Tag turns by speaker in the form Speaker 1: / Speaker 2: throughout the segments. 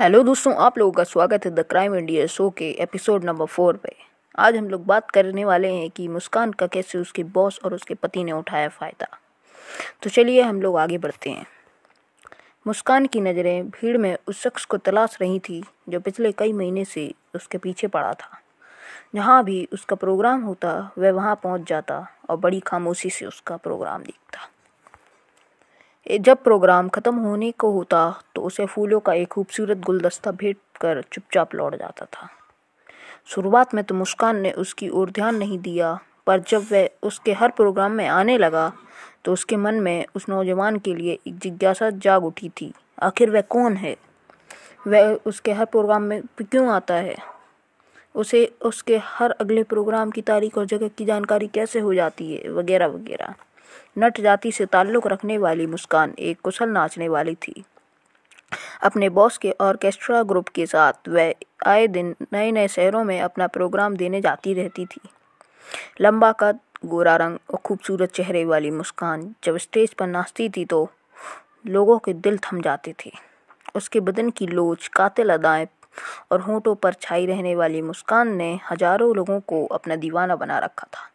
Speaker 1: Hello दोस्तों, आप लोगों का स्वागत है द क्राइम इंडिया शो के एपिसोड नंबर फोर पे। आज हम लोग बात करने वाले हैं कि मुस्कान का कैसे उसके बॉस और उसके पति ने उठाया फ़ायदा। तो चलिए हम लोग आगे बढ़ते हैं। मुस्कान की नज़रें भीड़ में उस शख्स को तलाश रही थी जो पिछले कई महीने से उसके पीछे पड़ा था। जहाँ भी उसका प्रोग्राम होता, वह वहाँ पहुँच जाता और बड़ी खामोशी से उसका प्रोग्राम देखता। जब प्रोग्राम ख़त्म होने को होता उसे फूलों का एक खूबसूरत गुलदस्ता भेंट कर चुपचाप लौट जाता था। शुरुआत में तो मुस्कान ने उसकी ओर ध्यान नहीं दिया, पर जब वह उसके हर प्रोग्राम में आने लगा तो उसके मन में उस नौजवान के लिए एक जिज्ञासा जाग उठी थी, आखिर वह कौन है? वह उसके हर प्रोग्राम में क्यों आता है? उसे उसके हर अगले प्रोग्राम की तारीख और जगह की जानकारी कैसे हो जाती है? वगैरह वगैरह। नट जाति से ताल्लुक़ रखने वाली मुस्कान एक कुशल नाचने वाली थी। अपने बॉस के ऑर्केस्ट्रा ग्रुप के साथ। वह आए दिन नए नए शहरों में अपना प्रोग्राम देने जाती रहती थी। लंबा कद, गोरा रंग और खूबसूरत चेहरे वाली मुस्कान जब स्टेज पर नाचती थी तो लोगों के दिल थम जाते थे। उसके बदन की लोच, कातिल अदाएँ और होठों पर छाई रहने वाली मुस्कान ने हज़ारों लोगों को अपना दीवाना बना रखा था।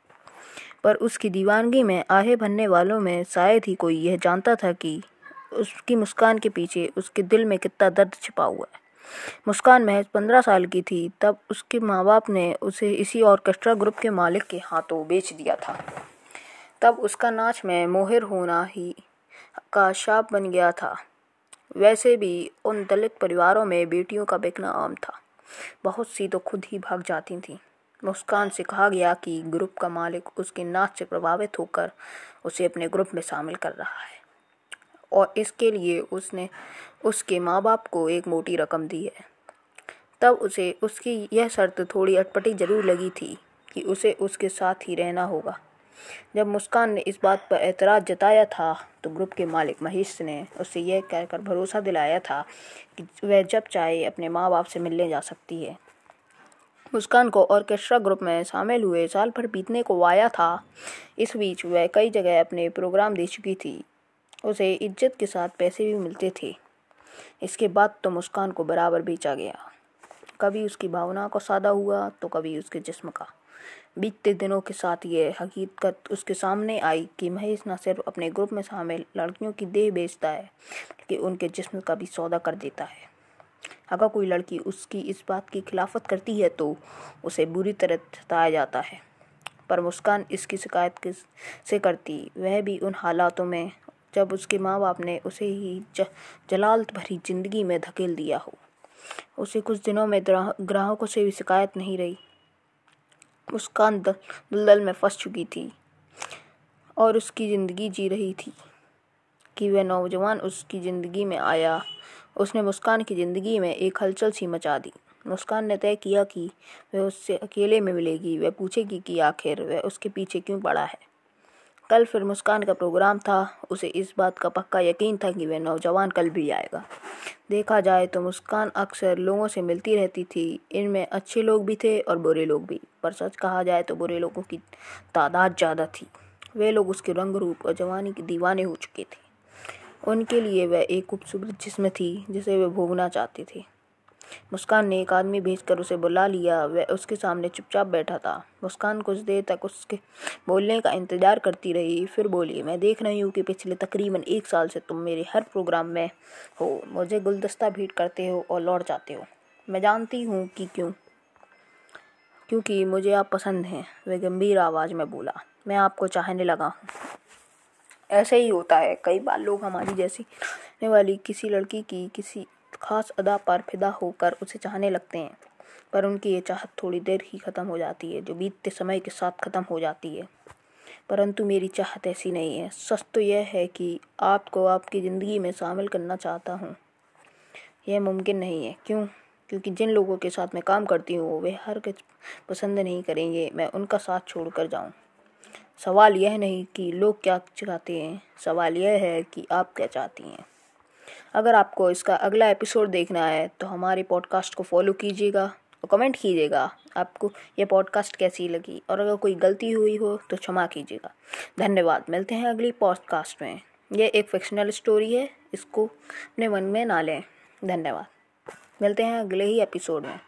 Speaker 1: पर उसकी दीवानगी में आहे भरने वालों में शायद ही कोई यह जानता था कि उसकी मुस्कान के पीछे उसके दिल में कितना दर्द छिपा हुआ है। मुस्कान महज पंद्रह साल की थी, तब उसके माँ बाप ने उसे इसी ऑर्केस्ट्रा ग्रुप के मालिक के हाथों बेच दिया था। तब उसका नाच में मोहिर होना ही का शाप बन गया था। वैसे भी उन दलित परिवारों में बेटियों का बिकना आम था। बहुत सी तो खुद ही भाग जाती थीं। मुस्कान से कहा गया कि ग्रुप का मालिक उसके नाच से प्रभावित होकर उसे अपने ग्रुप में शामिल कर रहा है। और इसके लिए उसने उसके माँ बाप को एक मोटी रकम दी है। तब उसे उसकी यह शर्त थोड़ी अटपटी ज़रूर लगी थी कि उसे उसके साथ ही रहना होगा। जब मुस्कान ने इस बात पर एतराज़ जताया था तो ग्रुप के मालिक महेश ने उसे यह कहकर भरोसा दिलाया था कि वह जब चाहे अपने माँ बाप से मिलने जा सकती है। मुस्कान को ऑर्केस्ट्रा ग्रुप में शामिल हुए साल भर बीतने को आया था। इस बीच वह कई जगह अपने प्रोग्राम दे चुकी थी। उसे इज़्ज़त के साथ पैसे भी मिलते थे। इसके बाद तो मुस्कान को बराबर बेचा गया। कभी उसकी भावना को सादा हुआ तो कभी उसके जिस्म का। बीतते दिनों के साथ ये हकीकत उसके सामने आई कि महेश न सिर्फ़ अपने ग्रुप में शामिल लड़कियों की देह बेचता है, बल्कि उनके जिस्म का भी सौदा कर देता है। अगर कोई लड़की उसकी इस बात की खिलाफत करती है तो उसे बुरी तरह सताया जाता है। पर मुस्कान इसकी शिकायत किस से करती, वह भी उन हालातों में जब उसके माँ बाप ने उसे ही ज, जलालत भरी ज़िंदगी में धकेल दिया हो। उसे कुछ दिनों में ग्राहकों से भी शिकायत नहीं रही। मुस्कान दलदल में फंस चुकी थी और उसकी ज़िंदगी जी रही थी कि वह नौजवान उसकी ज़िंदगी में आया। उसने मुस्कान की ज़िंदगी में एक हलचल सी मचा दी। मुस्कान ने तय किया कि वह उससे अकेले में मिलेगी। वह पूछेगी कि आखिर वह उसके पीछे क्यों पड़ा है? कल फिर मुस्कान का प्रोग्राम था। उसे इस बात का पक्का यकीन था कि वह नौजवान कल भी आएगा। देखा जाए तो मुस्कान अक्सर लोगों से मिलती रहती थी। इनमें अच्छे लोग भी थे और बुरे लोग भी। पर सच कहा जाए तो बुरे लोगों की तादाद ज़्यादा थी। वे लोग उसके रंग रूप और जवानी के दीवाने हो चुके थे। उनके लिए वह एक खूबसूरत जिस्म थी, जिसे वे भोगना चाहते थे। मुस्कान ने एक आदमी भेजकर उसे बुला लिया। वह उसके सामने चुपचाप बैठा था। मुस्कान कुछ देर तक उसके बोलने का इंतज़ार करती रही। फिर बोली, मैं देख रही हूँ कि पिछले तकरीबन एक साल से तुम मेरे हर प्रोग्राम में हो। मुझे गुलदस्ता भेंट करते हो और लौट जाते हो। मैं जानती हूँ कि क्यों, क्योंकि मुझे आप पसंद हैं। वह गंभीर आवाज़ में बोला, मैं आपको चाहने लगा हूँ। ऐसे ही होता है। कई बार लोग हमारी जैसी वाली किसी लड़की की किसी खास अदा पर फिदा होकर उसे चाहने लगते हैं, पर उनकी ये चाहत थोड़ी देर ही ख़त्म हो जाती है, जो बीतते समय के साथ ख़त्म हो जाती है। परंतु मेरी चाहत ऐसी नहीं है। सच तो यह है कि आपको आपकी ज़िंदगी में शामिल करना चाहता हूँ। यह मुमकिन नहीं है। क्यों? क्योंकि जिन लोगों के साथ मैं काम करती हूँ, वे हर कुछ पसंद नहीं करेंगे, मैं उनका साथ छोड़ कर जाऊँ। सवाल यह नहीं कि लोग क्या चाहते हैं। सवाल यह है कि आप क्या चाहती हैं। अगर आपको इसका अगला एपिसोड देखना है तो हमारे पॉडकास्ट को फॉलो कीजिएगा और कमेंट कीजिएगा आपको यह पॉडकास्ट कैसी लगी। और अगर कोई गलती हुई हो तो क्षमा कीजिएगा। धन्यवाद। मिलते हैं अगली पॉडकास्ट में। यह एक फिक्शनल स्टोरी है, इसको अपने मन में ना लें। धन्यवाद। मिलते हैं अगले ही एपिसोड में।